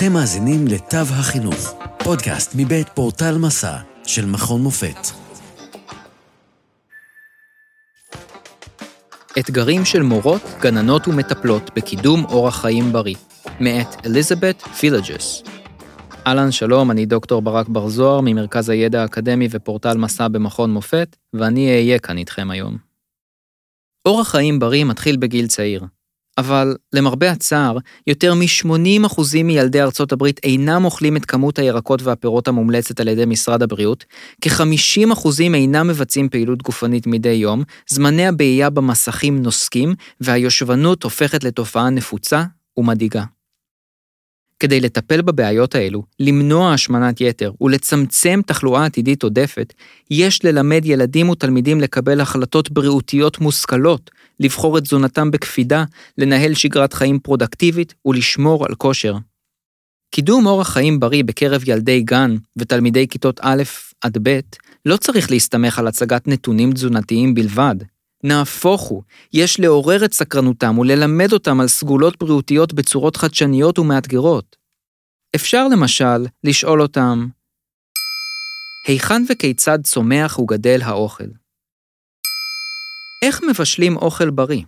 אתם מאזינים לתו החינוך, פודקאסט מבית פורטל מסע של מכון מופת. אתגרים של מורות, גננות ומטפלות בקידום אורח חיים בריא, מאת אליזבת פילג'ס. אהלן, שלום, אני דוקטור ברק בר זוהר ממרכז הידע האקדמי ופורטל מסע במכון מופת, ואני אהיה כאן איתכם היום. אורח חיים בריא מתחיל בגיל צעיר, אבל למרבה הצער, יותר מ-80% מילדי ארצות הברית אינם אוכלים את כמות הירקות והפירות המומלצת על ידי משרד הבריאות, כ-50% אינם מבצעים פעילות גופנית מדי יום, זמני הבעייה במסכים נוסקים, והיושבנות הופכת לתופעה נפוצה ומדאיגה. כדי לטפל בבעיות האלו, למנוע השמנת יתר ולצמצם תחלואה עתידית עודפת, יש ללמד ילדים ותלמידים לקבל החלטות בריאותיות מושכלות, לבחור את תזונתם בקפידה, לנהל שגרת חיים פרודקטיבית ולשמור על כושר. קידום אורח חיים בריא בקרב ילדי גן ותלמידי כיתות א' עד ב' לא צריך להסתמך על הצגת נתונים תזונתיים בלבד. נהפוך הוא, יש לעורר את סקרנותם וללמד אותם על סגולות בריאותיות בצורות חדשניות ומאתגרות. אפשר למשל לשאול אותם, היכן וכיצד צומח וגדל האוכל? איך מבשלים אוכל בריא?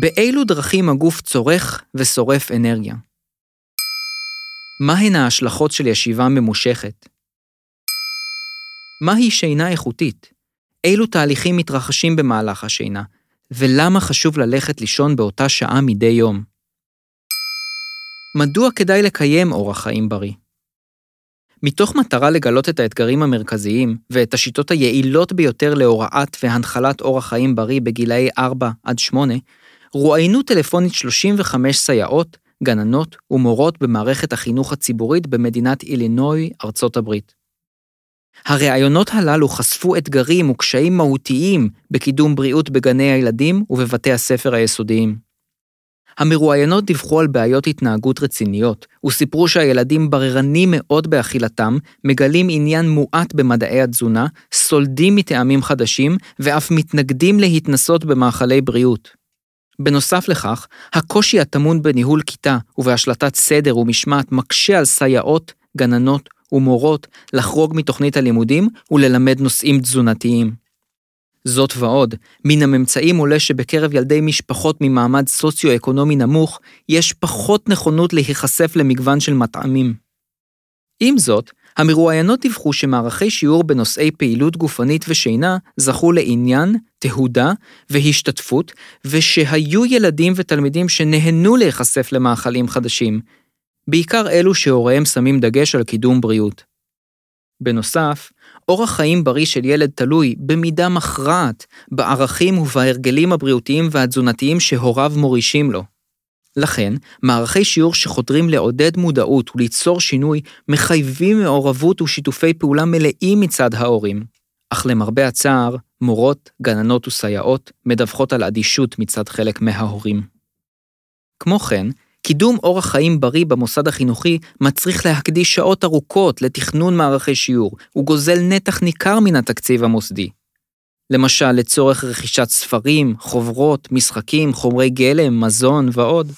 באילו דרכים הגוף צורך ושורף אנרגיה? מהן ההשלכות של ישיבה ממושכת? מהי שינה איכותית? אילו תהליכים מתרחשים במהלך השינה, ולמה חשוב ללכת לישון באותה שעה מדי יום. מדוע כדאי לקיים אורח חיים בריא? מתוך מטרה לגלות את האתגרים המרכזיים ואת השיטות היעילות ביותר להוראת והנחלת אורח חיים בריא בגילאי 4 עד 8, רואיינו טלפונית 35 סייעות, גננות ומורות במערכת החינוך הציבורית במדינת אילינוי, ארצות הברית. הראיונות הללו חשפו אתגרים וקשיים מהותיים בקידום בריאות בגני הילדים ובבתי הספר היסודיים. המרואיינות דיווחו על בעיות התנהגות רציניות, וסיפרו שהילדים בררנים מאוד באכילתם, מגלים עניין מועט במדעי התזונה, סולדים מטעמים חדשים, ואף מתנגדים להתנסות במאכלי בריאות. בנוסף לכך, הקושי הטמון בניהול כיתה ובהשלטת סדר ומשמעת מקשה על סייעות, גננות ומורות לחרוג מתוכנית הלימודים וללמד נושאים תזונתיים. זאת ועוד, מן הממצאים עולה שבקרב ילדי משפחות ממעמד סוציו-אקונומי נמוך, יש פחות נכונות להיחשף למגוון של מטעמים. עם זאת, המרואיינות דיווחו שמערכי שיעור בנושאי פעילות גופנית ושינה זכו לעניין, תהודה והשתתפות, ושהיו ילדים ותלמידים שנהנו להיחשף למאכלים חדשים, בעיקר אלו שהוריהם שמים דגש על קידום בריאות. בנוסף, אורח חיים בריא של ילד תלוי במידה מכרעת בערכים ובהרגלים הבריאותיים והתזונתיים שהוריו מורישים לו. לכן, מערכי שיעור שחותרים לעודד מודעות וליצור שינוי מחייבים מעורבות ושיתופי פעולה מלאים מצד ההורים. אך למרבה הצער, מורות, גננות וסייעות מדווחות על אדישות מצד חלק מההורים. כמו כן, קידום אורח חיים בריא במוסד החינוכי מצריך להקדיש שעות ארוכות לתכנון מערכי שיעור, וגוזל נתח ניכר מן התקציב המוסדי. למשל, לצורך רכישת ספרים, חוברות, משחקים, חומרי גלם, מזון ועוד.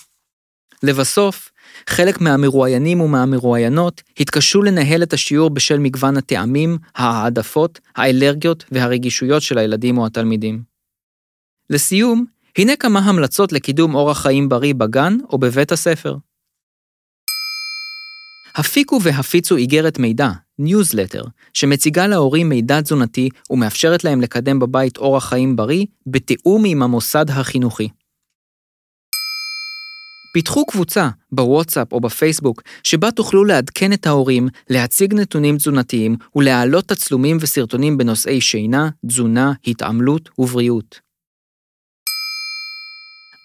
לבסוף, חלק מהמרואיינים ומהמרואיינות התקשו לנהל את השיעור בשל מגוון הטעמים, העדפות, האלרגיות והרגישויות של הילדים או התלמידים. לסיום, הנה כמה המלצות לקידום אורח חיים בריא בגן או בבית הספר. הפיקו והפיצו איגרת מידע, ניוזלטר, שמציגה להורים מידע תזונתי ומאפשרת להם לקדם בבית אורח חיים בריא בתיאום עם המוסד החינוכי. פיתחו קבוצה, בוואטסאפ או בפייסבוק, שבה תוכלו לעדכן את ההורים, להציג נתונים תזונתיים ולהעלות תצלומים וסרטונים בנושאי שינה, תזונה, התעמלות ובריאות.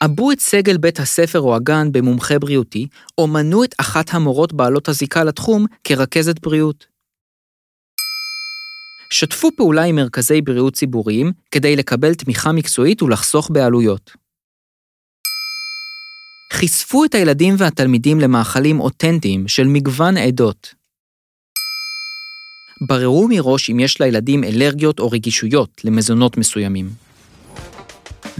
עבו את סגל בית הספר או הגן במומחה בריאותי, או מנו את אחת המורות בעלות הזיקה לתחום כרכזת בריאות. שתפו פעולה עם מרכזי בריאות ציבוריים כדי לקבל תמיכה מקצועית ולחסוך בעלויות. חשפו את הילדים והתלמידים למאכלים אותנטיים של מגוון עדות. בררו מראש אם יש לילדים אלרגיות או רגישויות למזונות מסוימים.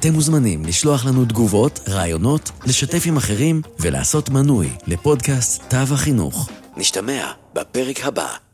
אתם מוזמנים לשלוח לנו תגובות, רעיונות, לשתף עם אחרים ולעשות מנוי לפודקאסט תו החינוך. נשתמע בפרק הבא.